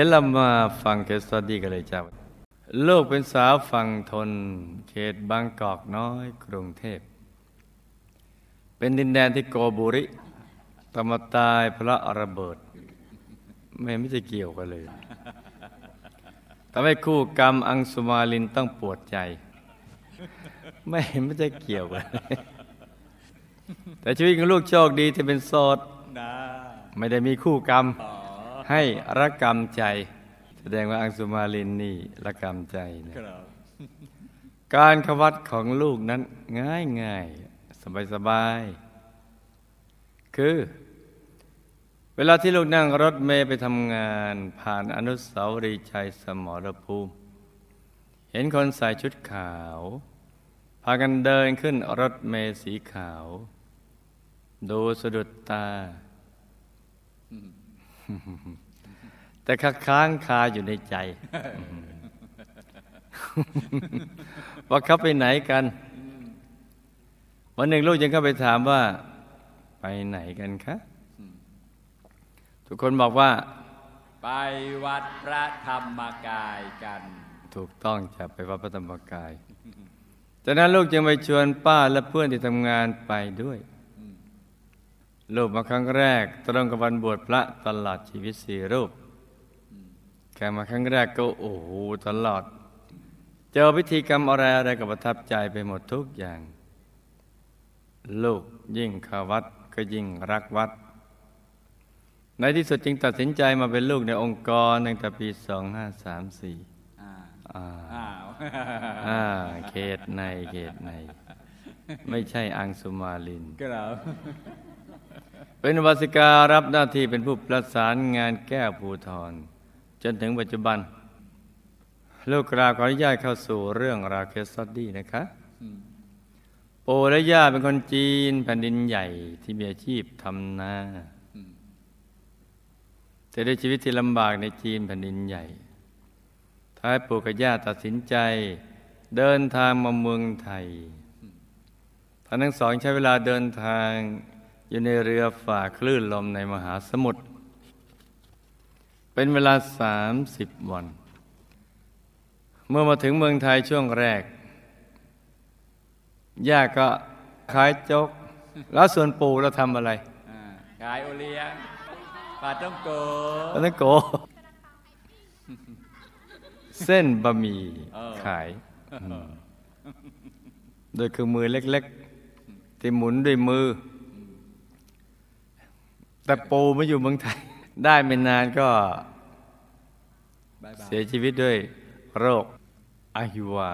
เดี๋ยวเรามาฟังเคสตดี้กันเลยจ้าลูกเป็นสาวฝั่งทน เขตบางกอกน้อย กรุงเทพ เป็นดินแดนที่โกบุริตมาตายเพราะระเบิด ไม่ไม่จะเกี่ยวกันเลยทำให้คู่กรรมอังสุมาลินต้องปวดใจ ไม่ไม่จะเกี่ยวกันแต่ชีวิตของลูกโชคดีที่เป็นโสดไม่ได้มีคู่กรรม ให้ระกรรมใจ แสดงว่าอังสุมาลินนี่ระกรรมใจนะการขวัดของลูกนั้นง่ายง่ายสบายสบาย คือ เวลาที่ลูกนั่งรถเมย์ไปทำงาน ผ่านอนุสาวรีย์ชัยสมรภูมิ เห็นคนใส่ชุดขาว พากันเดินขึ้นรถเมย์สีขาว ดูสะดุดตา แต่ค้างคาอยู่ในใจ ว่าเขาไปไหนกัน วันหนึ่งลูกยังเข้าไปถามว่า ไปไหนกันคะ ทุกคนบอกว่า ไปวัดพระธรรมกายกัน ถูกต้องจะไปวัดพระธรรมกายจากนั้นลูกจึงไปชวนป้าและเพื่อนที่ทำงานไปด้วย รูปมาครั้งแรก ตรงกับวันบวชพระตลอดชีวิตสี่รูปแค่มาครั้งแรกก็โอ้โหตลอด เจอพิธีกรรมอะไรอะไรก็ประทับใจไปหมดทุกอย่าง ลูกยิ่งเข้าวัดก็ยิ่งรักวัด ในที่สุดจึงตัดสินใจมาเป็นลูกในองค์กรตั้งแต่ปี 2534อ่าอ่าเขตในเขตใน ไม่ใช่อังสุมาลินครับ เป็นวาสิการับหน้าที่เป็นผู้ประสานงานแก้ภูทร จนถึงปัจจุบันลูกกราขออนุญาตเข้าสู่เรื่องราเคสตดี้นะคะปู่และย่าเป็นคนจีนแผ่นดินใหญ่ที่มีอาชีพทำนาแต่ด้วยชีวิตที่ลำบากในจีนแผ่นดินใหญ่ ท้ายปู่กับย่าตัดสินใจ เดินทางมาเมืองไทยท่านทั้งสองใช้เวลาเดินทาง อยู่ในเรือฝ่าคลื่นลมในมหาสมุทรเป็นเวลาสามสิบวัน เมื่อมาถึงเมืองไทยช่วงแรก ย่าก็ขายจก แล้วส่วนปู่เราทำอะไรขายโอเลี้ยงปลาต้องโกปลาต้องโก เส้นบะหมี่ขาย โดยคือมือเล็ก ๆ ที่หมุนด้วยมือ แต่ปูมาอยู่เมืองไทย ได้ไม่นานก็ เสียชีวิตด้วยโรคอาฮิวา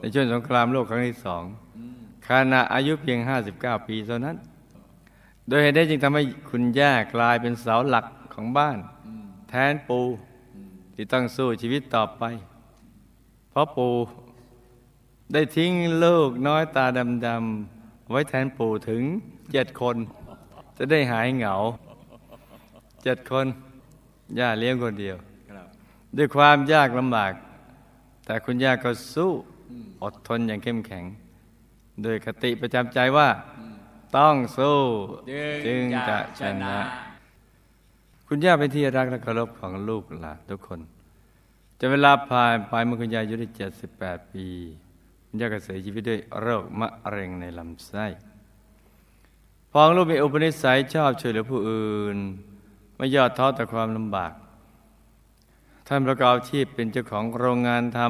ในช่วงสงครามโลกครั้งที่สองขณะอายุเพียง 59 ปีเท่านั้น โดยเหตุได้จึงทำให้คุณย่ากลายเป็นเสาหลักของบ้าน แทนปูที่ต้องสู้ชีวิตต่อไป เพราะปูได้ทิ้งลูกน้อยตาดำๆไว้แทนปูถึงเจ็ดคน จะได้หายเหงาเจ็ดคนย่าเลี้ยงคนเดียว ด้วยความยากลำบาก แต่คุณย่าก็สู้อดทนอย่างเข้มแข็ง โดยคติประจำใจว่าต้องสู้จึงจะชนะ คุณย่าเป็นที่รักและเคารพของลูกหลานทุกคน จะเวลาผ่านไปเมื่อคุณย่าอายุได้เจ็ดสิบแปดปี คุณย่าก็เสียชีวิตด้วยโรคมะเร็งในลำไส้ พองลูกมีอุปนิสัยชอบช่วยเหลือผู้อื่น ไม่ยอดท้อแต่ความลำบาก ท่านประกอบอาชีพเป็นเจ้าของโรงงานท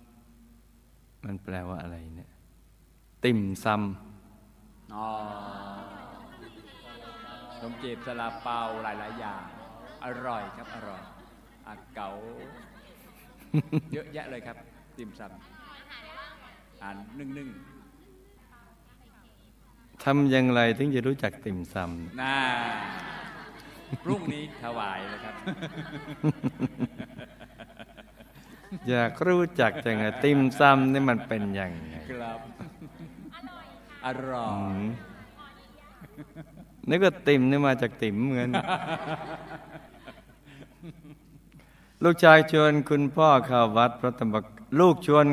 ำมันแปลว่าอะไรเนี่ย ติ่มซำขนมจีบสลาเปาหลายๆอย่าง อร่อยครับ อร่อยอาเก๋าเยอะแยะเลยครับ ติ่มซำอ่านนึ่งๆ ทำอย่างไรถึงจะรู้จักติ่มซำน่าพรุ่งนี้ถวายเลยครับ อยากรู้จักจังไงติ่มซำนี่มันเป็นยังไงครับอร่อยนึกว่าติ่มนี่มาจากติ่มเหมือนลูกชายชวนคุณพ่อเข้าวัดพระธรรมลูกชวน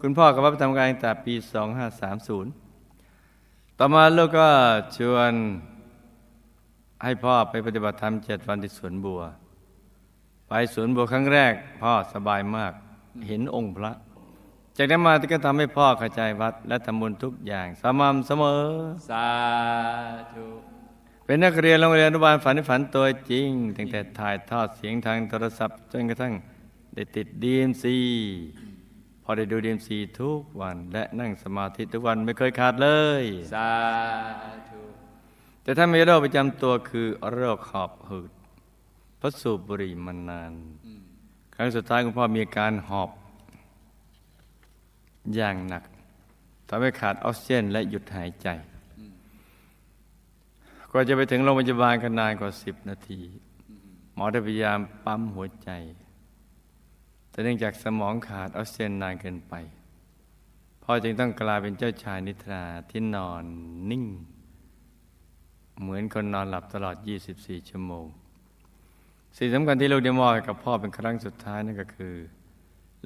คุณพ่อเข้าวัดพระธรรมกายตั้งแต่ปี 2530 ต่อมาลูกก็ชวนให้พ่อไปปฏิบัติธรรมเจ็ดวันที่สวนบัว ไปสวนบัวครั้งแรก พ่อสบายมากเห็นองค์พระ จากนั้นมาก็ทำให้พ่อเข้าใจวัด และทำบุญทุกอย่างสม่ำเสมอ สาธุเป็นนักเรียนโรงเรียนอนุบาลฝันฝันตัวจริง ตั้งแต่ถ่ายทอดเสียงทางโทรศัพท์จนกระทั่งได้ติดดีมซี พอได้ดูดีมซีทุกวัน และนั่งสมาธิทุกวันไม่เคยขาดเลย สาธุแต่ถ้ามีโรคประจำตัวคือโรคหอบหืดเพราะสูบบุหรี่มานาน ครั้งสุดท้ายคุณพ่อมีอาการหอบ อย่างหนักทำให้ขาดออกซิเจนและหยุดหายใจก็จะไปถึงโรงพยาบาลกันนานกว่าสิบนาที หมอได้พยายามปั๊มหัวใจ แต่เนื่องจากสมองขาดออกซิเจนนานเกินไปพ่อจึงต้องกลายเป็นเจ้าชายนิทราที่นอนนิ่ง เหมือนคนนอนหลับตลอด 24 ชั่วโมง สิ่งสำคัญที่ลูกได้มอบให้กับพ่อเป็นครั้งสุดท้ายนั่นก็คือ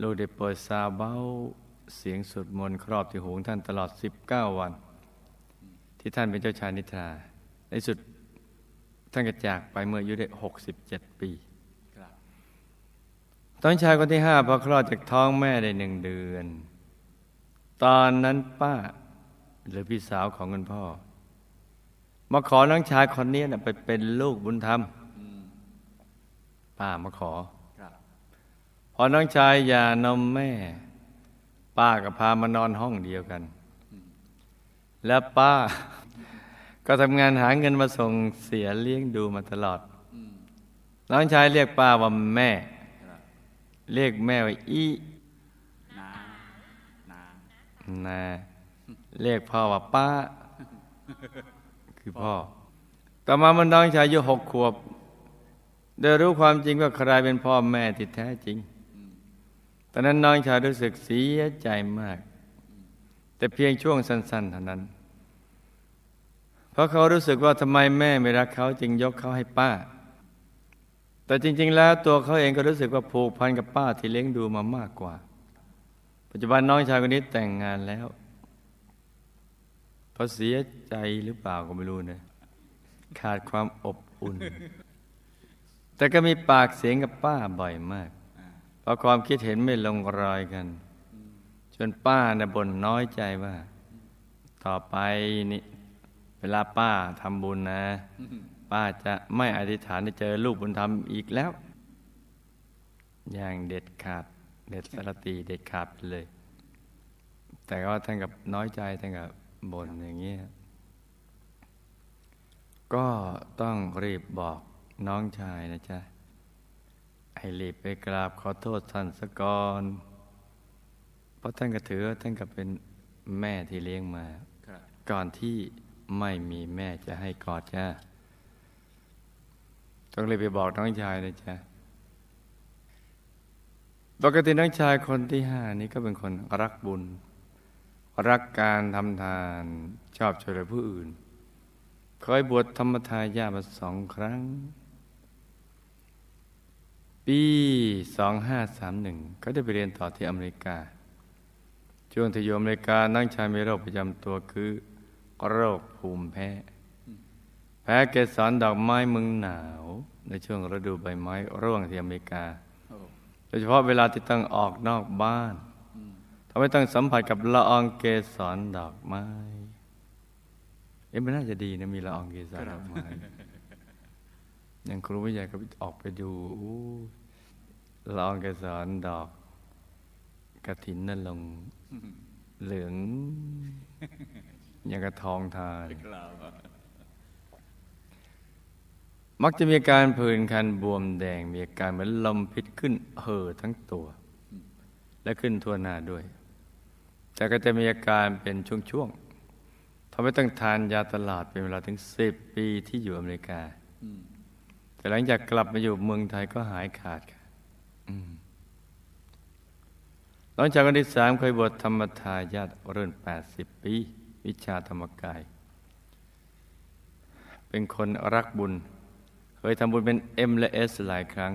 ลูกได้เปิดซาเบ้าเสียงสวดมนต์ครอบที่หูงท่านตลอด 19 วัน ที่ท่านเป็นเจ้าชายนิทรา ในสุดท่านก็จากไปเมื่ออายุได้ 67 ปี ตอนชายคนที่ห้าพอคลอดจากท้องแม่ได้หนึ่งเดือน ตอนนั้นป้า หรือพี่สาวของคุณพ่อ มาขอน้องชายคนนี้นะไปเป็นลูกบุญธรรมอืมป้ามาขอครับพอน้องชายหย่านมแม่ ป้าก็พามานอนห้องเดียวกัน แล้วป้า ก็ทำงานหาเงินมาส่งเสียเลี้ยงดูมาตลอดอืมน้องชายเรียกป้าว่าแม่ครับ เรียกแม่ว่าอีนานานาเรียกพ่อว่าป้า คือพ่อ ต่อมามันน้องชายอายุหกขวบ ได้รู้ความจริงว่าใครเป็นพ่อแม่ที่แท้จริง ตอนนั้นน้องชายรู้สึกเสียใจมาก แต่เพียงช่วงสั้นๆเท่านั้น เพราะเขารู้สึกว่าทำไมแม่ไม่รักเขาจึงยกเขาให้ป้า แต่จริง ๆ แล้วตัวเขาเองก็รู้สึกว่าผูกพันกับป้าที่เลี้ยงดูมามากกว่า ปัจจุบันน้องชายคนนี้แต่งงานแล้วเพราะเสียใจหรือเปล่าก็ไม่รู้นะขาดความอบอุ่น แต่ก็มีปากเสียงกับป้าบ่อยมาก เพราะความคิดเห็นไม่ลงรอยกันจนป้าน่ะบ่นน้อยใจว่า ต่อไปนี่เวลาป้าทำบุญนะ ป้าจะไม่อธิษฐานจะเจอลูกบุญธรรมอีกแล้ว อย่างเด็ดขาดเด็ดสารตีเด็ดขาดไปเลย แต่ก็ท่านกับน้อยใจท่านกับบ่นอย่างเงี้ยก็ต้องรีบบอกน้องชายนะจ๊ะให้รีบไปกราบขอโทษท่านสะก่อนเพราะท่านก็ถือว่าท่านก็เป็นแม่ที่เลี้ยงมาครับก่อนที่ไม่มีแม่จะให้กอดจ้า ต้องเลยไปบอกน้องชายนะจ๊ะปกติน้องชายคนที่ห้านี้ก็เป็นคนรักบุญ รักการทำทานชอบช่วยเหลือผู้อื่น เคยบวชธรรมทายาทมาสองครั้ง ปี2531ก็ได้ไปเรียนต่อที่อเมริกา ช่วงที่อยู่อเมริกาน้องชายมีโรคประจำตัวคือ โรคภูมิแพ้ พ้เกสรดอกไม้เมึงหนาว ในช่วงฤดูใบไม้ร่วงที่อเมริกาโอ้โดยเฉพาะเวลาที่ต้องออกนอกบ้านทำให้ต้องสัมผัสกับละอองเกสรดอกไม้ เอ๊ะมันน่าจะดีนะมีละอองเกสรดอกไม้อย่างครูวิทยาก็ออกไปดูอู้ละอองเกสรดอกกระถินนั่นลงค์เหลืองอย่างกระทองทานครับ มักจะมีอาการผื่นคันบวมแดง มีอาการเหมือนลมพิษขึ้นเห่อทั้งตัว และขึ้นทั่วหน้าด้วย แต่ก็จะมีอาการเป็นช่วงๆทำให้ต้องทานยาตลาดเป็นเวลาถึงสิบปีที่อยู่อเมริกาแต่หลังจากกลับมาอยู่เมืองไทยก็หายขาดค่ะหลังจากคนที่สามเคยบวชธรรมทายาทรุ่นแปดสิบปี วิชาธรรมกาย เป็นคนรักบุญ เคยทำบุญเป็น M และ S หลายครั้ง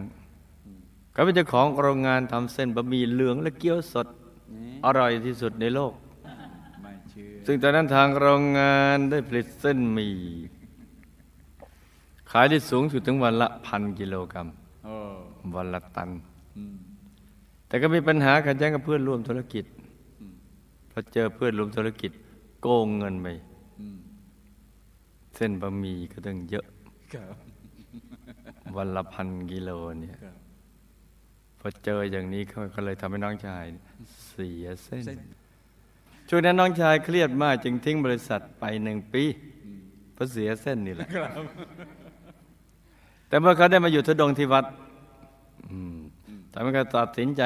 ก็เป็นเจ้าของโรงงานทำเส้นบะหมี่เหลืองและเกี๊ยวสดนี่อร่อยที่สุดในโลกไม่เชื่อซึ่งตอนนั้นทางโรงงานได้ผลิตเส้นหมี่ขายได้สูงสุดถึงวันละพันกิโลกรัมโอ้วันละตันอืมแต่ก็มีปัญหาขัดแย้งกับเพื่อนร่วมธุรกิจอืมเพราะเจอเพื่อนร่วมธุรกิจ โกงเงินไปอืมเส้นบะหมี่ก็ต้องเยอะครับ วันละพันกิโลเนี่ยครับพอเจออย่างนี้เขาก็เลยทำให้น้องชายเสียเส้นเส้น ช่วงนั้นน้องชายเครียดมากจึงทิ้งบริษัทไปหนึ่งปีอืมเพราะเสียเส้นนี่แหละครับแต่เมื่อเขาได้มาอยู่ทุดงค์ที่วัดอืมทำให้เขาตัดสินใจ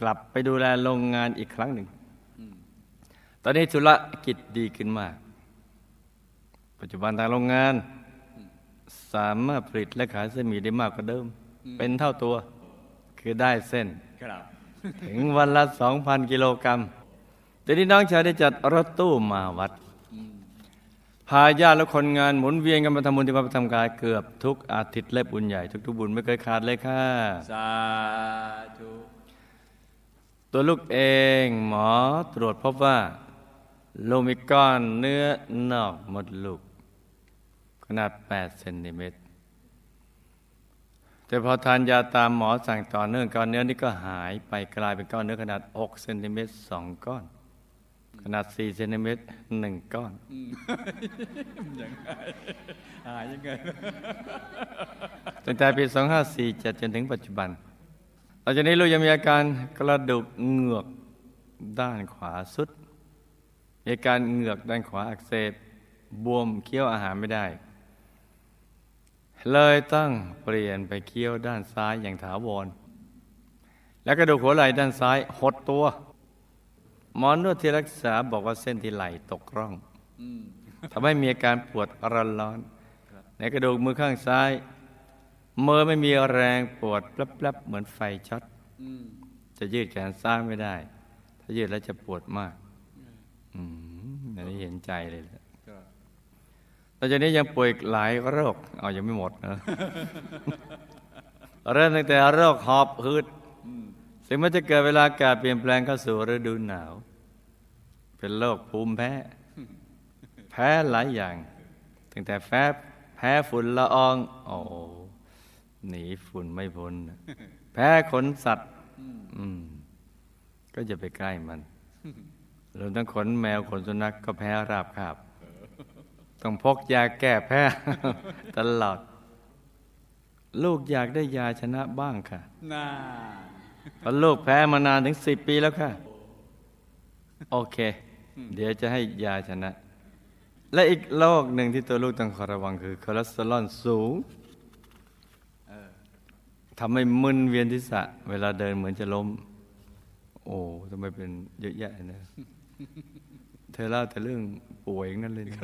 กลับไปดูแลโรงงานอีกครั้งหนึ่งอืมตอนนี้ธุรกิจดีขึ้นมาก ปัจจุบันทางโรงงาน สามารถผลิตและขายเส้นหมี่ได้มากกว่าเดิม เป็นเท่าตัว คือได้เส้นครับถึงวันละ2,000กิโลกรัมทีนี้น้องชายได้จัดรถตู้มาวัดอืมพาญาติและคนงานหมุนเวียนกันมาทำบุญที่วัดพระธรรมกายเกือบทุกอาทิตย์และบุญใหญ่ทุกๆบุญไม่เคยขาดเลยค่ะ สาธุตัวลูกเองหมอตรวจพบว่าโลกมีก้อนเนื้อนอกมดลูก ขนาด 8 เซนติเมตร แต่พอทานยาตามหมอสั่งต่อเนื่องก้อนเนื้อนี้ก็หายไปกลายเป็นก้อนเนื้อขนาด 6 เซนติเมตรสองก้อน ขนาด 4 เซนติเมตรหนึ่งก้อนอืมยังไงหายยังไงตั้งแต่ปี 2547 จนถึงปัจจุบันหลังจากนี้ลูกยังมีอาการกระดูกเหงือกด้านขวาสุดมีอาการเหงือกด้านขวาอักเสบบวมเคี้ยวอาหารไม่ได้ เลยต้องเปลี่ยนไปเคี้ยวด้านซ้ายอย่างถาวร และกระดูกหัวไหล่ด้านซ้ายหดตัว หมอนวดที่รักษาบอกว่าเส้นที่ไหล่ตกร่องอทำให้มีอาการปวดร้อนร้อน ในกระดูกมือข้างซ้ายมือไม่มีแรงปวดแป๊บๆเหมือนไฟช็อตจะยืดแขนซ้ายไม่ได้ ถ้ายืดแล้วจะปวดมากอันนี้เห็นใจเลยแหละ ครับตอนนี้ยังป่วยอีกหลายโรคเอายังไม่หมดนะเริ่มตั้งแต่โรคหอบหืดอืมซึ่งมันจะเกิดเวลาอากาศเปลี่ยนแปลงเข้าสู่ฤดูหนาว เป็นโรคภูมิแพ้ แพ้หลายอย่าง ตั้งแต่แพ้แพ้ฝุ่นละออง โอ้หนีฝุ่นไม่พ้นนะแพ้ขนสัตว์ อืม ก็จะไปใกล้มันรวมทั้งขนแมวขนสุนัขก็แพ้ราบคาบ ต้องพกยาแก้แพ้ตลอด ลูกอยากได้ยาชนะบ้างค่ะน่าเพราะลูกแพ้มานานถึงสิบปีแล้วค่ะ โอเค เดี๋ยวจะให้ยาชนะ และอีกโรคหนึ่งที่ตัวลูกต้องคอยระวังคือคอเลสเตอรอลสูงเออทำให้มึนเวียนทิศะเวลาเดินเหมือนจะล้ม โอ้ทำไมเป็นเยอะแยะนะ เธอเล่าแต่เรื่องป่วยอย่างนั้นเลยนะ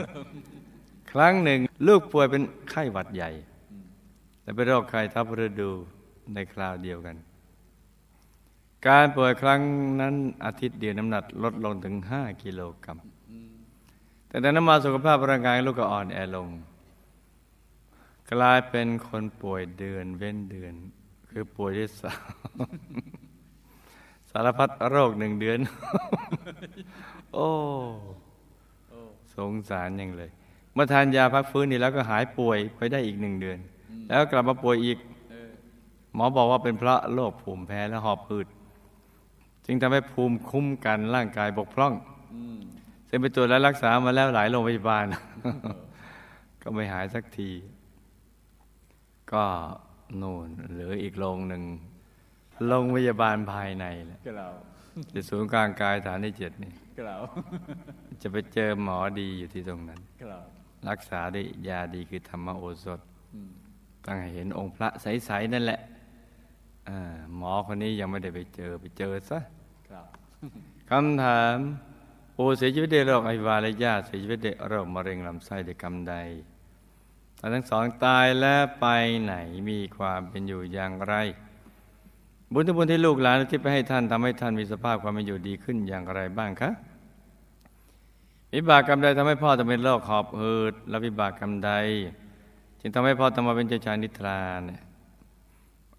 ครั้งหนึ่งลูกป่วยเป็นไข้หวัดใหญ่ และเป็นโรคไข้ทับฤดูในคราวเดียวกัน การป่วยครั้งนั้นอาทิตย์เดียวน้ำหนักลดลงถึง 5 กิโลกรัมแต่แต่นั้นมาสุขภาพร่างกายลูกก็อ่อนแอลง กลายเป็นคนป่วยเดือนเว้นเดือน คือป่วยที่สามสารพัดโรคหนึ่งเดือน โอ้โอ้สงสารยังเลย เมื่อทานยาพักฟื้นนี่แล้วก็หายป่วยไปได้อีกหนึ่งเดือน แล้วกลับมาป่วยอีกเออหมอบอกว่าเป็นเพราะโรคภูมิแพ้และหอบหืด จึงทำให้ภูมิคุ้มกันร่างกายบกพร่องอืมซึ่งไปตรวจและรักษามาแล้วหลายโรงพยาบาล ก็ไม่หายสักที ก็นู่นเหลืออีกโรงหนึ่งโรงพยาบาลภายในแหละก็เราที่ศูนย์กลางกายฐานที่เจ็ดนี่ก็เราจะไปเจอหมอดีอยู่ที่ตรงนั้นก็เรารักษาด้วยยาดีคือธรรมโอสถอืมตั้งให้เห็นองค์พระใสๆนั่นแหละอาหมอคนนี้ยังไม่ได้ไปเจอไปเจอซะครับคำถามปู่เสียชีวิตด้วยโรคไอวาและย่าเสียชีวิตด้วยโรคมะเร็งลำไส้ด้วยกรรมใดท่านทั้งสองตายแล้วไปไหนมีความเป็นอยู่อย่างไร บุญทุกบุญที่ลูกหลานที่ไปให้ท่านทำให้ท่านมีสภาพความเป็นอยู่ดีขึ้นอย่างไรบ้างคะ วิบากกรรมใดทำให้พ่อต้องเป็นโรคหอบหืดและวิบากกรรมใด จึงทำให้พ่อต้องมาเป็นเจ้าชายนิทราเนี่ย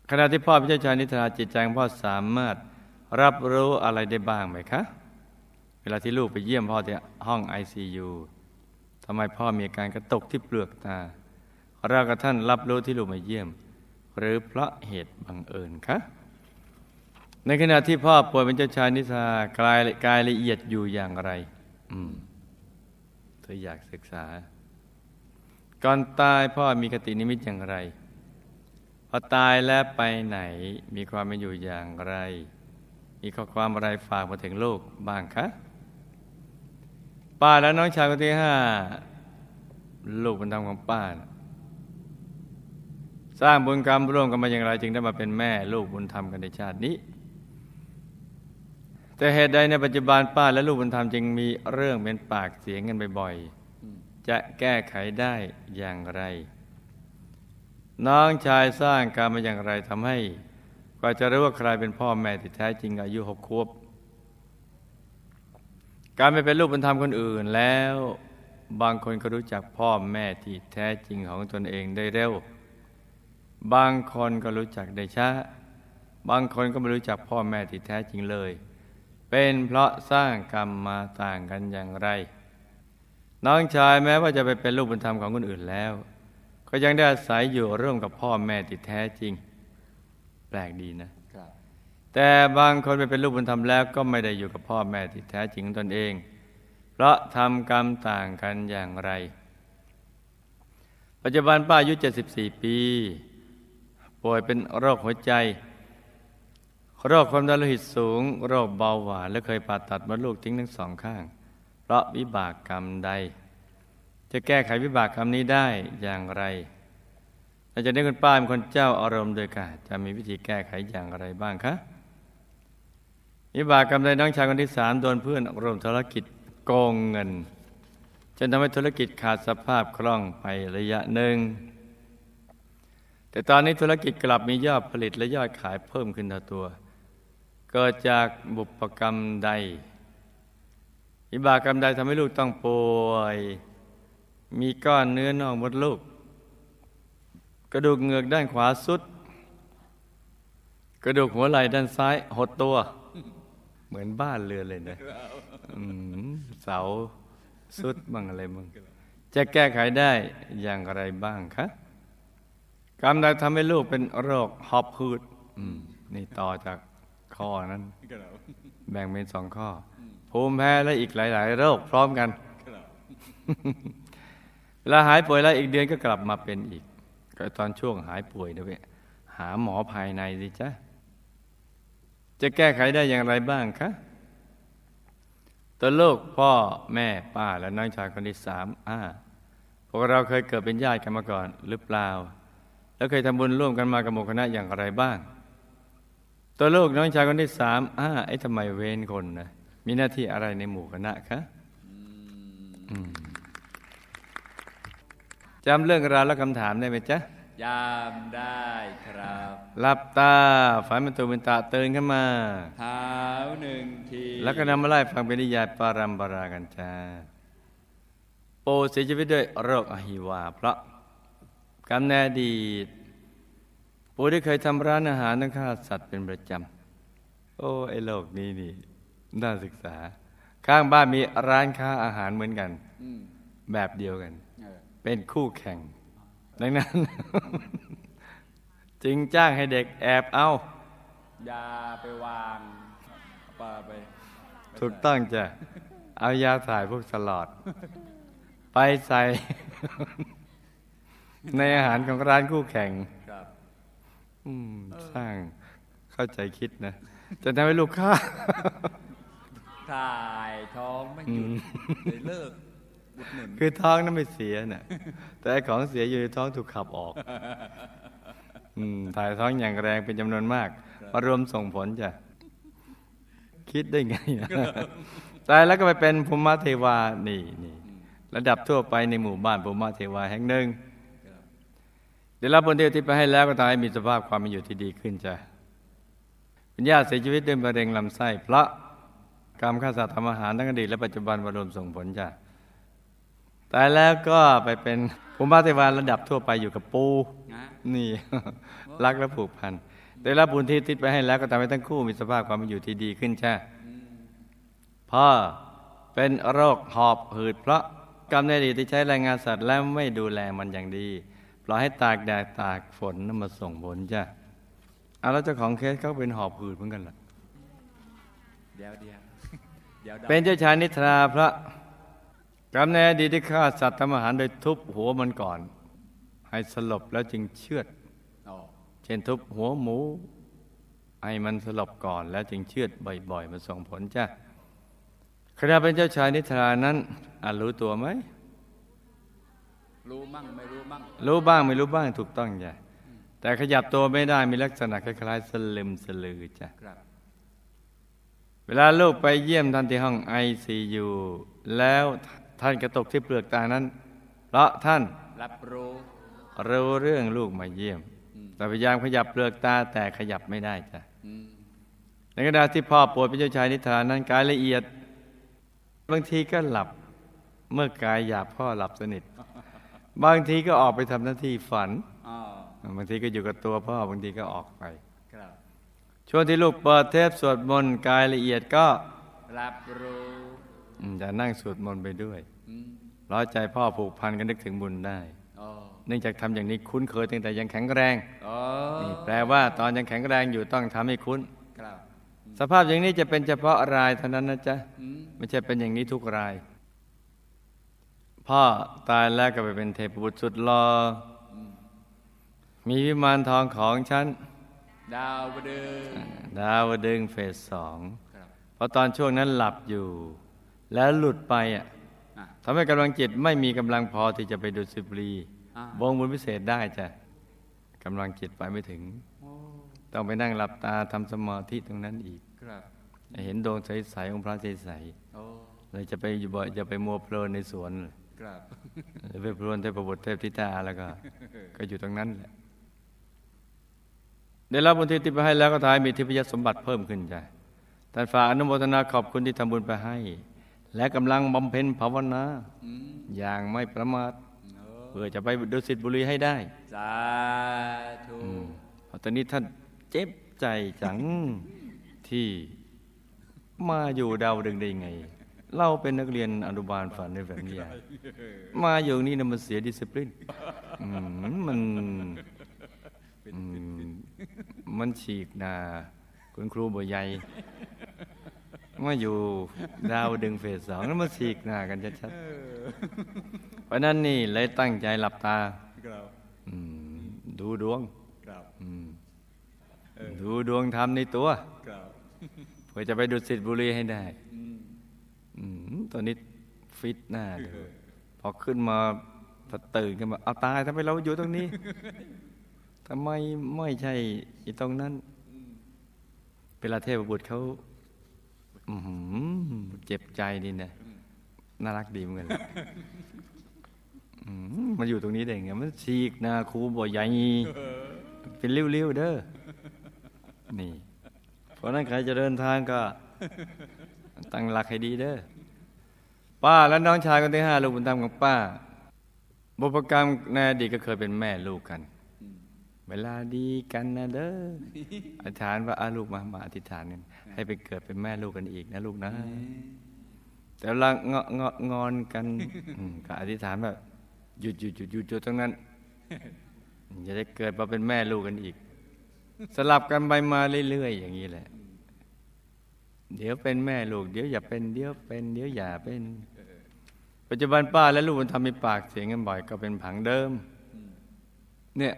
ขณะที่พ่อเป็นเจ้าชายนิทราจิตใจของพ่อสามารถรับรู้อะไรได้บ้างไหมคะ เวลาที่ลูกไปเยี่ยมพ่อที่ห้องไอซียูทำไมพ่อมีอาการกระตุกที่เปลือกตาเรากับท่านรับรู้ที่ลูกมาเยี่ยม หรือเพราะเหตุบังเอิญคะในขณะที่พ่อป่วยเป็นเจ้าชายนิทรากายกายละเอียดอยู่อย่างไร อืม เธออยากศึกษา ก่อนตายพ่อมีคตินิมิตอย่างไร พอตายแล้วไปไหนมีความเป็นอยู่อย่างไร มีข้อความอะไรฝากมาถึงลูกบ้างคะป้าและน้องชายคนที่ห้าลูกบุญธรรมของป้านะสร้างบุญกรรมร่วมกันมาอย่างไร จึงได้มาเป็นแม่ลูกบุญธรรมกันในชาตินี้ แต่เหตุใดในปัจจุบันป้าและลูกบุญธรรมจึงมีเรื่องเป็นปากเสียงกันบ่อยๆ จะแก้ไขได้อย่างไร น้องชายสร้างกรรมมาอย่างไรทำให้ กว่าจะรู้ว่าใครเป็นพ่อแม่ที่แท้จริงอายุหกขวบ การไปเป็นลูกบุญธรรมคนอื่นแล้วบางคนก็รู้จักพ่อแม่ที่แท้จริงของตนเองได้เร็ว บางคนก็รู้จักได้ช้า บางคนก็ไม่รู้จักพ่อแม่ที่แท้จริงเลย เป็นเพราะสร้างกรรมมาต่างกันอย่างไร น้องชายแม้ว่าจะไปเป็นลูกบุญธรรมของคนอื่นแล้ว ก็ยังได้อาศัยอยู่ร่วมกับพ่อแม่ที่แท้จริง แปลกดีนะครับแต่บางคนไปเป็นลูกบุญธรรมแล้วก็ไม่ได้อยู่กับพ่อแม่ที่แท้จริงของตนเอง เพราะทำกรรมต่างกันอย่างไร ปัจจุบันป้าอายุ 74 ปี ป่วยเป็นโรคหัวใจ โรคความดันโลหิตสูง โรคเบาหวาน และเคยผ่าตัดมดลูกทิ้งทั้งสองข้าง เพราะวิบากกรรมใด จะแก้ไขวิบากกรรมนี้ได้อย่างไรหลังจากนี้คุณป้าเป็นคนเจ้าอารมณ์โดยกาจะมีวิธีแก้ไขอย่างไรบ้างคะวิบากกรรมใดน้องชายคนที่สามโดนเพื่อนรวมธุรกิจโกงเงินจนทำให้ธุรกิจขาดสภาพคล่องไประยะหนึ่ง แต่ตอนนี้ธุรกิจกลับมียอดผลิตและยอดขายเพิ่มขึ้นต่อตัว เกิดจากบุพกรรมใดวิบากรรมใดทำให้ลูกต้องป่วย มีก้อนเนื้อนอกมดลูก กระดูกเหงือกด้านขวาสุด กระดูกหัวไหล่ด้านซ้ายหดตัว เหมือนบ้านเรือนเลยนะเสาสุดบ้างอะไรบ้างจะแก้ไขได้อย่างไรบ้างคะกรรมใดทำให้ลูกเป็นโรคหอบหืดนี่ต่อจาก ข้อนั้นแบ่งเป็นสองข้อ ภูมิแพ้และอีกหลาย ๆ โรคพร้อมกันเวลาหายป่วยแล้วอีกเดือนก็กลับมาเป็นอีก ก็ตอนช่วงหายป่วยนะเว้ยหาหมอภายในสิจ๊ะจะแก้ไขได้อย่างไรบ้างคะตัวลูกพ่อแม่ป้าและน้องชายคนที่สามอ่าพวกเราเคยเกิดเป็นญาติกันมาก่อนหรือเปล่า แล้วเคยทำบุญร่วมกันมากับหมู่คณะอย่างไรบ้าง ตัวลูกน้องชายคนที่สามอ่าไอ้ทำไมเว้นคนนะมีหน้าที่อะไรในหมู่คณะคะอืมจำเรื่องราวและคำถามได้ไหมจ๊ะยามได้ครับหลับตาฝันเป็นตัวเป็นตาตื่นขึ้นมาเท้าหนึ่งทีแล้วก็นำมาไล่ฟังเป็นนิยายปารัมปรากันจ้าโปเสียชีวิตด้วยโรคอหิวา เพราะกรรมในอดีต ปูได้เคยทำร้านอาหารต้องฆ่าสัตว์เป็นประจำ โอ้ ไอ้โลกนี้นี่ น่าศึกษา ข้างบ้านมีร้านค้าอาหารเหมือนกันอืมแบบเดียวกันเออเป็นคู่แข่ง ดังนั้น จึงจ้างให้เด็กแอบเอายาไปวางปลาไป ถูกต้องจ้ะ เอายาถ่ายพวกสลอด ไปใส่ ในอาหารของร้านคู่แข่งครับอืม สร้างเข้าใจคิดนะจะทำให้ลูกค้าถ่ายท้องไม่หยุดเลยเลิกอุดหนุนคือท้องนั้นไม่เสียน่ะแต่ไอ้ของเสียอยู่ในท้องถูกขับออกอืมถ่ายท้องอย่างแรงเป็นจำนวนมากมารวมส่งผลจ้ะคิดได้ไงอะตายแล้วก็ไปเป็นภูมิเทวานี่นี่ระดับทั่วไปในหมู่บ้านภูมิเทวาแห่งหนึ่ง ได้รับบนเดียวที่ไปให้แล้วก็ทำให้มีสภาพความเป็นอยู่ที่ดีขึ้นจ้ะเป็นญาติเสียชีวิตด้วยมะเร็งลำไส้เพราะกรรมฆ่าสัตว์ทำอาหารทั้งอดีตและปัจจุบันมารวมส่งผลจ้ะตายแล้วก็ไปเป็นภูมิเทวาระดับทั่วไปอยู่กับปู นี่ รักและผูกพันได้รับบุญที่ทิศไปให้แล้วก็ทำให้ทั้งคู่มีสภาพความเป็นอยู่ที่ดีขึ้นจ้ะพ่อเป็นโรคหอบหืดเพราะกรรมในอดีตที่ใช้แรงงานสัตว์และไม่ดูแลมันอย่างดี ปล่อยให้ตากแดดตากฝนนำมาส่งผลจ้ะเอาแล้วเจ้าของเคสเขาเป็นหอบหืดเหมือนกันล่ะเดี๋ยวเดี๋ยวเดี๋ยวเป็นเจ้าชายนิทราพระกำเนิดดีที่ฆ่าสัตว์ทำอาหารโดยทุบหัวมันก่อน ให้สลบแล้วจึงเชือดอ๋อเช่นทุบหัวหมูให้มันสลบก่อนแล้วจึงเชือดบ่อย ๆ มันส่งผลจ้ะขณะเป็นเจ้าชายนิทรานั้นอาจรู้ตัวไหม รู้มั่งไม่รู้มั่งรู้บ้างไม่รู้บ้างถูกต้องจ้ะแต่ขยับตัวไม่ได้มีลักษณะคล้ายๆสลึมสลือจ้ะครับเวลาลูกไปเยี่ยมท่านที่ห้องไอซียูแล้วท่านกระตกที่เปลือกตานั้นเพราะท่านรับรู้รู้เรื่องลูกมาเยี่ยม แต่พยายามขยับเปลือกตาแต่ขยับไม่ได้จ้ะอืมในขณะที่พ่อป่วยเป็นเจ้าชายนิทรานั้นกายละเอียด บางทีก็หลับเมื่อกายหยาบพ่อหลับสนิท บางทีก็ออกไปทำหน้าที่ฝันอ๋อบางทีก็อยู่กับตัวพ่อบางทีก็ออกไปครับช่วงที่ลูกเปิดเทปสวดมนต์กายละเอียดก็รับรู้อืมจะนั่งสวดมนต์ไปด้วยอืมร้อยใจพ่อผูกพันกันนึกถึงบุญได้อ๋อเนื่องจากทำอย่างนี้คุ้นเคยตั้งแต่ยังแข็งแรงอ๋อนี่แปลว่าตอนยังแข็งแรงอยู่ต้องทำให้คุ้นครับสภาพอย่างนี้จะเป็นเฉพาะรายเท่านั้นนะจ๊ะอืมไม่ใช่เป็นอย่างนี้ทุกราย พ่อตายแล้วก็ไปเป็นเทพบุตรสุดรออมีวิมานทองของฉัน ดาวเดินดาวดึงส์เฟสสองครับเพราะตอนช่วงนั้นหลับอยู่ แล้วหลุดไปอะอะทำให้กำลังจิตไม่มีกำลังพอที่จะไปดูดสิบรีอ่าวงบุญพิเศษได้จ้ะกำลังจิตไปไม่ถึงโอ้ต้องไปนั่งหลับตาทำสมาธิตรงนั้นอีกครับเห็นดวงใสๆของพระใสโอ้ๆเลยจะไปอยู่บ่อยจะไปมัวเพลินในสวนครับ หรือไปเพลินเทพบุตรเทพธิตาแล้วก็ ก็อยู่ตรงนั้นแหละได้รับบุญที่ติดไปให้แล้วก็ทายมีทิพยสมบัติเพิ่มขึ้นจ้ะท่านฝากอนุโมทนาขอบคุณที่ทำบุญไปให้ และกำลังบำเพ็ญภาวนาอืมอย่างไม่ประมาทโอ้เพื่อจะไปดุสิตบุรีให้ได้สาธุเพราะตอนนี้ท่านเจ็บใจจังที่มาอยู่ดาวดึงได้ยังไง เราเป็นนักเรียนอนุบาลฝันในแบบนี้อะมาอยู่นี่นะมันเสียดิสซิปลินอืมมันอืมมันฉีกหนาคุณครูบ่ใหญ่มาอยู่ดาวดึงเฟสสองแล้วมาฉีกหน้ากันชัดๆเพราะนั้นนี่เลยตั้งใจหลับตาครับอืมดูดวงครับอืมดูดวงธรรมในตัวครับเพื่อจะไปดูสิทธิบุรีให้ได้อืมอืม ตอนนี้ฟิตหน้าดูพอขึ้นมาพอตื่นขึ้นมาเอาตายทำไมเราอยู่ตรงนี้ทำไมไม่ใช่อีตรงนั้น เวลาเทพบุตรเขาอื้อหือเจ็บใจดีนะน่ารักดีเหมือนกันอืมมาอยู่ตรงนี้ได้ไงมันฉีกหนาครูบ่ใหญ่เป็นริ้วๆเด้อนี่ เพราะนั้นใครจะเดินทางก็ ตั้งหลักให้ดีเด้อป้าและน้องชายคนที่ห้าลูกบุญธรรมของป้า บุพกรรมในอดีตก็เคยเป็นแม่ลูกกัน เวลาดีกันนะเด้ออธิษฐานว่าอาลูกมามาอธิษฐานกันให้ไปเกิดเป็นแม่ลูกกันอีกนะลูกนะแต่เวลาเงาะเงาะงอนกันก็อธิษฐานแบบหยุดหยุดหยุดหยุดหยุดตรงนั้นจะได้เกิดมาเป็นแม่ลูกกันอีก สลับกันไปมาเรื่อยๆอย่างนี้แหละ เดี๋ยวเป็นแม่ลูก เดี๋ยวอย่าเป็นเดี๋ยวเป็นเดี๋ยวอย่าเป็น ปัจจุบันป้าและลูกมันทำมีปากเสียงกันบ่อยก็เป็นผังเดิม เนี่ย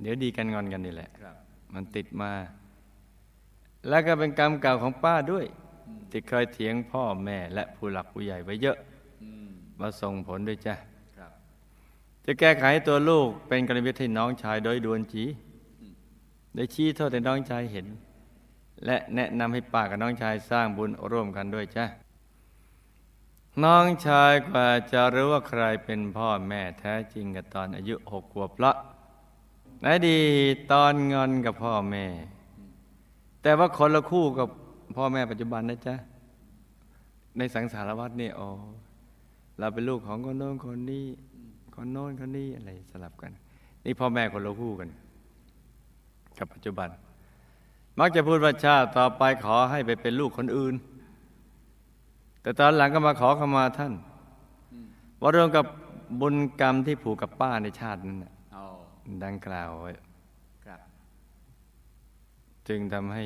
เดี๋ยวดีกันงอนกันนี่แหละครับมันติดมา แล้วก็เป็นกรรมเก่าของป้าด้วย ที่เคยเถียงพ่อแม่และผู้หลักผู้ใหญ่ไว้เยอะอืมมาส่งผลด้วยจ้ะครับจะแก้ไขให้ตัวลูกเป็นกรณีวิธีน้องชายโดยด่วนจีได้ชี้โทษให้น้องชายเห็น และแนะนำให้ป้ากับน้องชายสร้างบุญร่วมกันด้วยจ้ะน้องชายกว่าจะรู้ว่าใครเป็นพ่อแม่แท้จริงกับตอนอายุหกขวบละในดีตอนงอนกับพ่อแม่ แต่ว่าคนละคู่กับพ่อแม่ปัจจุบันนะจ๊ะ ในสังสารวัตรนี่อ๋อเราเป็นลูกของคนโน้นคนนี้ คนโน้นคนนี้อะไรสลับกัน นี่พ่อแม่คนละคู่กัน กับปัจจุบัน มักจะพูดว่าชาติต่อไปขอให้ไปเป็นลูกคนอื่น แต่ตอนหลังก็มาขอขมาท่านว่าเรื่องกับบุญกรรมที่ผูกกับป้าในชาตินั้นน่ะอ๋อดังกล่าวไว้ครับจึงทำให้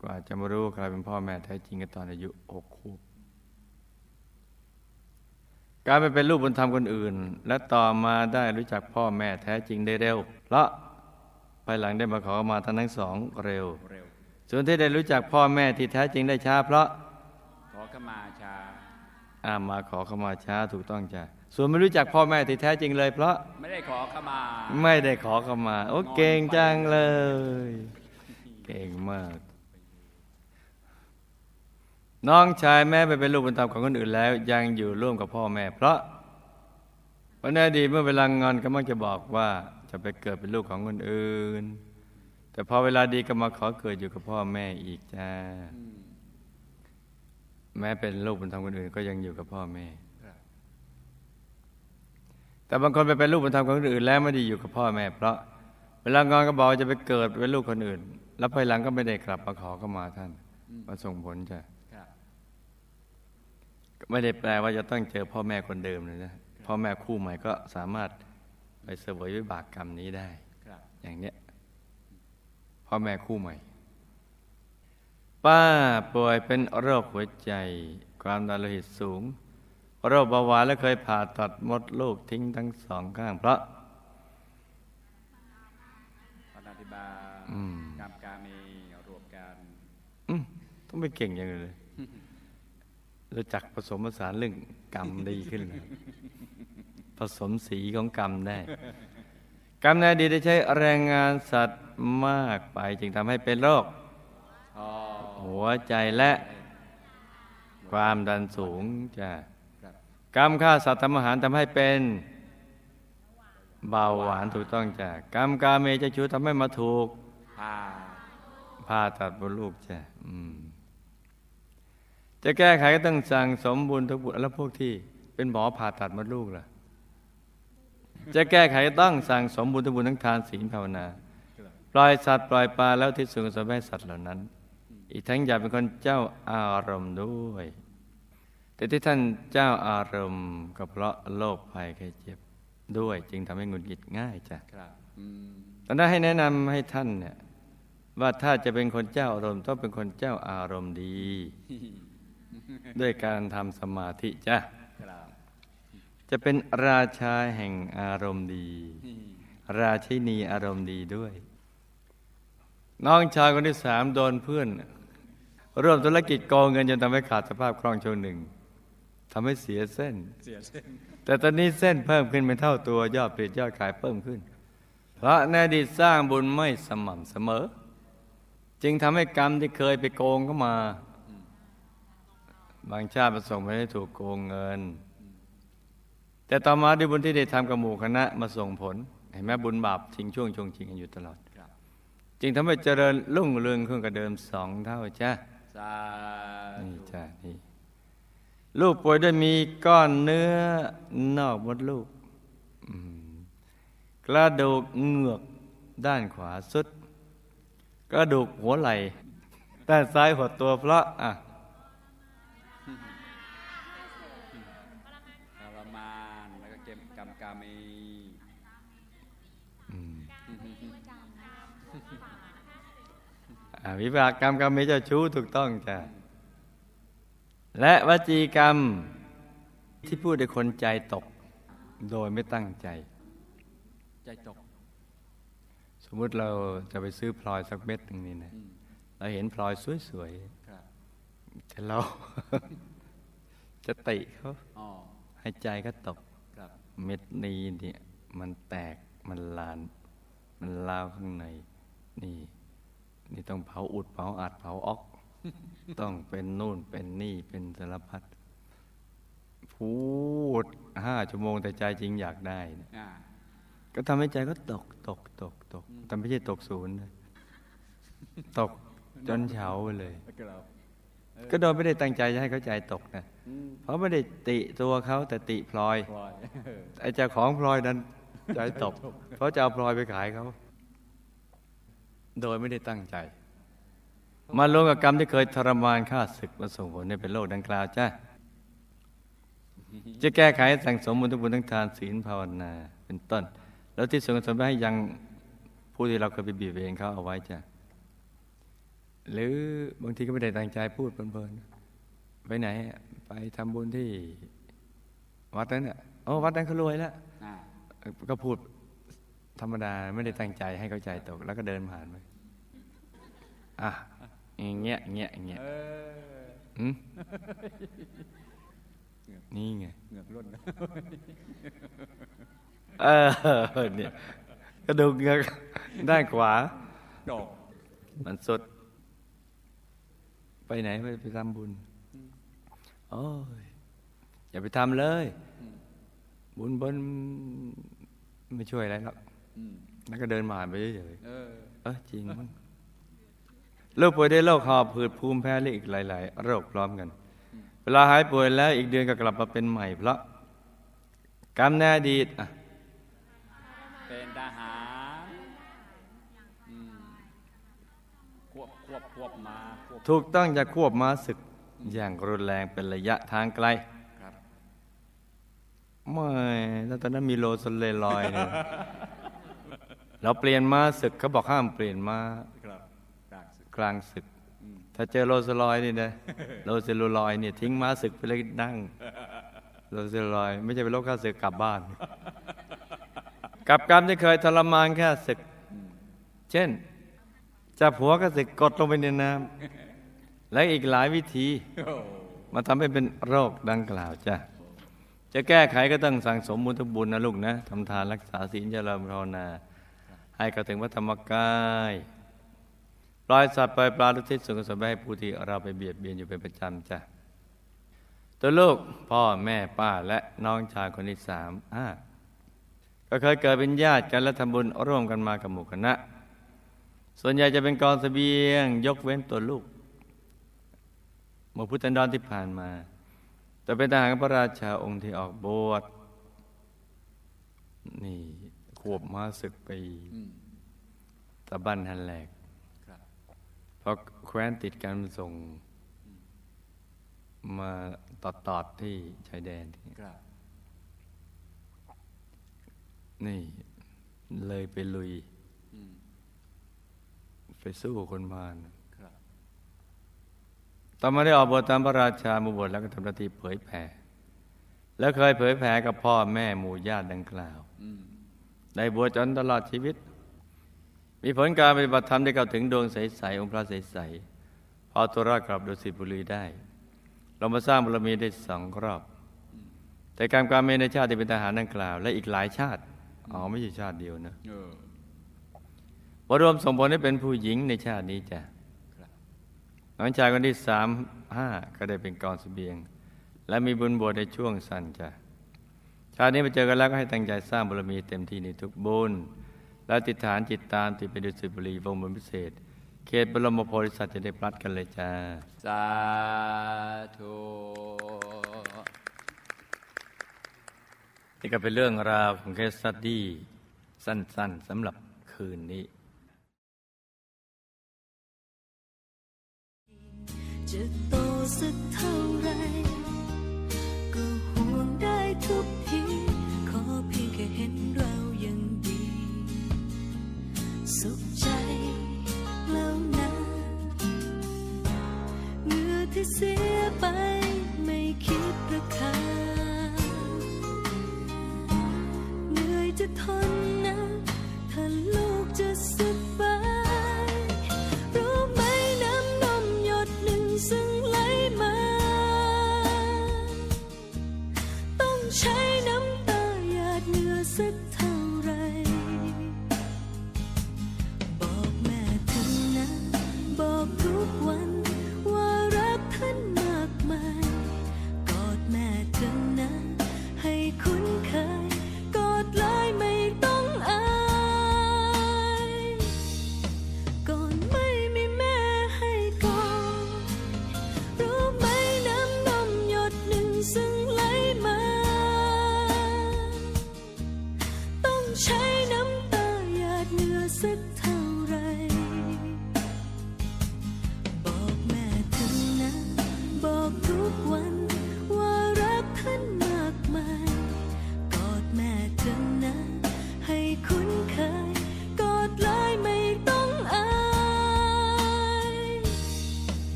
กว่าจะมารู้ว่าใครเป็นพ่อแม่แท้จริงกันตอนอายุหกขวบการไปเป็นลูกบุญธรรมคนอื่น และต่อมาได้รู้จักพ่อแม่แท้จริงได้เร็วเพราะ ภายหลังได้มาขอมาทั้งทั้งสองเร็วเร็ว ส่วนที่ได้รู้จักพ่อแม่ที่แท้จริงได้ช้า เพราะขอขมาชาอามาขอขมาช้าถูกต้องจ้ะส่วนไม่รู้จักพ่อแม่ที่แท้จริงเลย เพราะไม่ได้ขอขมา ไม่ได้ขอขมา โอ้เก่งจังเลย เก่งมาก น้องชายแม่ไปเป็นลูกบุญธรรมของคนอื่นแล้ว ยังอยู่ร่วมกับพ่อแม่ เพราะวันในอดีตเมื่อเวลางอนก็มักจะบอกว่า จะไปเกิดเป็นลูกของคนอื่น แต่พอเวลาดีก็มาขอเกิดอยู่กับพ่อแม่อีกจ้าอืมแม้เป็นลูกบุญธรรมคนอื่น ก็ยังอยู่กับพ่อแม่ครับแต่บางคนไปเป็นลูกบุญธรรมของคนอื่น แล้วไม่ได้อยู่กับพ่อแม่ เพราะ เวลางอนก็บอกว่าจะไปเกิดเป็นลูกคนอื่น แล้วภายหลังก็ไม่ได้กลับมาขอเข้ามาท่านมาส่งผลจ้ะครับไม่ได้แปลว่าจะต้องเจอพ่อแม่คนเดิมเลยนะพ่อแม่คู่ใหม่ก็สามารถ ไปเสวยวิบากกรรมนี้ได้ครับอย่างเนี้ยพ่อแม่คู่ใหม่ ป้าป่วยเป็นโรคหัวใจ ความดันโลหิตสูง โรคเบาหวานและเคยผ่าตัดมดลูกทิ้งทั้งสองข้าง เพราะปฏิทิบาอืมกรรมการมีรวมกันอืมต้องไปเก่งอย่างเลยรู้จักผสมผสานเรื่องกรรมดีขึ้นเลยผ สมสีของกรรมได้ กรรมในอดีตได้ใช้แรงงานสัตว์มากไป จึงทำให้เป็นโรคหัวใจและ ความดันสูงจ้ะกรรมฆ่าสัตว์ทำอาหารทำให้เป็นเบาหวานถูกต้องจ้ะกรรมกาเมจะชูทำให้มาถูกผ่าผ่าตัดบนลูกจ้ะจะแก้ไขก็ต้องสั่งสมบุญทุกบุญแล้วพวกที่เป็นหมอผ่าตัดมดลูกล่ะ จะแก้ไขต้องสั่งสมบุญทบุญทั้งทานศีลภาวนา ปล่อยสัตว์ปล่อยปลาแล้วที่สูงสมให้สัตว์เหล่านั้น อีกทั้งอย่าเป็นคนเจ้าอารมณ์ด้วย แต่ที่ท่านเจ้าอารมณ์ก็เพราะโรคภัยไข้เจ็บด้วย จึงทำให้หงุดหงิดง่ายจ้ะตอนนั้นให้แนะนำให้ท่านเนี่ยว่าถ้าจะเป็นคนเจ้าอารมณ์ต้องเป็นคนเจ้าอารมณ์ดี ด้วยการทำสมาธิจ้ะครับ จะเป็นราชาแห่งอารมณ์ดี ราชินีอารมณ์ดีด้วย น้องชายคนที่สามโดนเพื่อนร่วมธุรกิจโกงเงินจนทำให้ขาดสภาพคล่องช่วงหนึ่งทำให้เสียเส้นเสียเส้น แต่ตอนนี้เส้นเพิ่มขึ้นเป็นเท่าตัวยอดผลิตยอดขายเพิ่มขึ้น เพราะในอดีตสร้างบุญไม่สม่ำเสมอ จึงทำให้กรรมที่เคยไปโกงเข้ามา บางชาติประสงค์ไม่ได้ถูกโกงเงิน แต่ต่อมาด้วยบุญที่ได้ทำกับหมู่คณะมาส่งผล เห็นไหมบุญบาปทิ้งช่วงชงชิงกันอยู่ตลอดครับจึงทำให้เจริญรุ่งเรืองขึ้นกับเดิมสองเท่าจ้านี่จ้านี่ลูกป่วยด้วยมีก้อนเนื้อนอกมดลูกกระดูกเหงือกด้านขวาสุด กระดูกหัวไหล่ด้านซ้ายหัวตัวเพราะอะ วิบากกรรมกรรมมีเจ้าชู้ถูกต้องจ้ะและวจีกรรมที่พูดให้คนใจตก โดยไม่ตั้งใจ ใจตก สมมุติเราจะไปซื้อพลอยสักเม็ดหนึ่งนี่นะอืมเราเห็นพลอยสวยครับๆแต่เรา จะติเขาอ๋อให้ใจก็ตกครับเม็ดนี้เนี่ยมันแตกมันลาน มันลาวข้างใน นี่ นี่ต้องเผาอุดเผาอัดเผาออก ต้องเป็นนู่นเป็นนี่เป็นสารพัดพูดห้าชั่วโมงแต่ใจจริงอยากได้เนี่ยอ่าก็ทำให้ใจก็ตกตกตกตกแต่ไม่ใช่ตกศูนย์นะตกจนเฉาไปเลยแล้วก็เราก็โดยไม่ได้ตั้งใจจะให้เขาใจตกนะอืมเพราะไม่ได้ติตัวเขาแต่ติพลอยปล่อยไอ้เจ้าของพลอยนั้น ใจตกเพราะจะเอาพลอยไปขายเขา โดยไม่ได้ตั้งใจ มาลงกับกรรมที่เคยทรมานข้าศึกมาส่งผลให้เป็นโรคดังกล่าวจ้าจะแก้ไขสั่งสมบุญทุกบุญทั้งทานศีลภาวนา เป็นต้น แล้วที่ส่วนกุศลไปให้ยังผู้ที่เราเคยไปบีบเองเขาเอาไว้จ้ะหรือบางทีก็ไม่ได้ตั้งใจพูดเพลินๆไปไหน ไปทำบุญที่ วัดนั้นเนี่ยโอ้วัดนั้นเขารวยแล้วอ่า ก็พูดธรรมดาไม่ได้ตั้งใจให้เขาใจตก แล้วก็เดินผ่านไปอะอย่างเงี้ยอย่างเงี้ยอย่างเงี้ยเออหืมนี่ไงเหงือกร่นเออเนี่ยกระดูกเงือกด้านขวาดอกมันสด ไปไหนไปไปทำบุญโอ้ยอย่าไปทำเลย บุญบนไม่ช่วยอะไรหรอกอืมแล้วก็เดินผ่านไปเฉยเออๆเออจริงมั้งโรคป่วยได้วยโรคหอบผืดภูมิแพ้และอีกหลาย ๆ โรคพร้อมกัน เวลาหายป่วยแล้วอีกเดือนก็กลับมาเป็นใหม่ เพราะกรรมในอดีตอะเป็นทหารอืมควบควบควบมาควบถูกต้องจะควบม้าศึกอย่างรุนแรงเป็นระยะทางไกลครับ ไม่แล้วตอนนั้นมีโลสเลลอยเนี่ยเราเปลี่ยนม้าศึกเขาบอกห้ามเปลี่ยนม้าครับกลางศึกกลางศึกอืมถ้าเจอโลสลอยนี่นะโลเซลลูลอยเนี่ยทิ้งม้าศึกไปเลยนั่ง โลเซลลูลอย ไม่ใช่เป็นโรคข้าศึกกลับบ้าน กับกรรมที่เคยทรมานแค่ศึก เช่นจับหัวข้าศึกกดลงไปในน้ำและอีกหลายวิธีโอ้มาทำให้เป็นโรคดังกล่าวจ้ะ จะแก้ไขก็ต้องสั่งสมบุญทบุญนะลูกนะทำทานรักษาศีลเจริญภาวนา ให้เข้าถึงพระธรรมกายปล่อยสัตว์ปล่อยปลาทุกทิศส่วนกุศลไปให้ผู้ที่เราไปเบียดเบียนอยู่เป็นประจำจ้ะตัวลูกพ่อแม่ป้าและน้องชายคนที่สามอ่าก็เคยเกิดเป็นญาติกันและทำบุญร่วมกันมากับหมู่คณะ ส่วนใหญ่จะเป็นกองเสบียง ยกเว้นตัวลูกเมื่อพุทธันดรที่ผ่านมา แต่เป็นทหารพระราชาองค์ที่ออกบวชนี่ขวบมาศึกไปอืมตะบันฮันแหลกครับเพราะแคว้นติดกันส่ง มาตอดตอดๆที่ชายแดนที่ครับนี่ เลยไปลุยอืมไปสู้คนพาลครับ ต่อมาได้ออกบวชตามพระราชามาบวชแล้วก็ทำหน้าที่เผยแผ่ แล้วเคยเผยแผ่กับพ่อแม่หมู่ญาติดังกล่าวอืมได้บวชจนตลอดชีวิต มีผลการปฏิบัติธรรมได้เข้าถึงดวงใสๆองค์พระใสๆพอตัวรอดกลับดุสิตบุรีได้ เรามาสร้างบารมีได้สองรอบ แต่การการเมในชาติที่เป็นทหารดังกล่าว และอีกหลายชาติอ๋อไม่ใช่ชาติเดียวนะเออบรวมส่งผลให้เป็นผู้หญิงในชาตินี้จ้ะ ครับน้องชายคนที่สามห้าก็ได้เป็นกองเสบียง และมีบุญบวชในช่วงสั้นจ้ะชาตินี้มาเจอกันแล้วก็ให้ตั้งใจสร้างบารมีเต็มที่ในทุกบุญและติดฐานจิตตามติดไปดุสิตบุรีวงบนพิเศษ เขตบรมโพธิสัตว์จะได้พลัดกันเลยจ้า สาธุนี่ก็เป็นเรื่องราวของเคสสตดี้สั้นๆสำหรับคืนนี้ จะโตสักเท่าไร ก็ห่วงได้ทุกที ขอเพียงแค่เห็นเรายังดี สุขใจแล้วนะเมื่อที่เสียไปไม่คิดราคาเหนื่อยจะทนนะ ถ้าลูกจะสบาย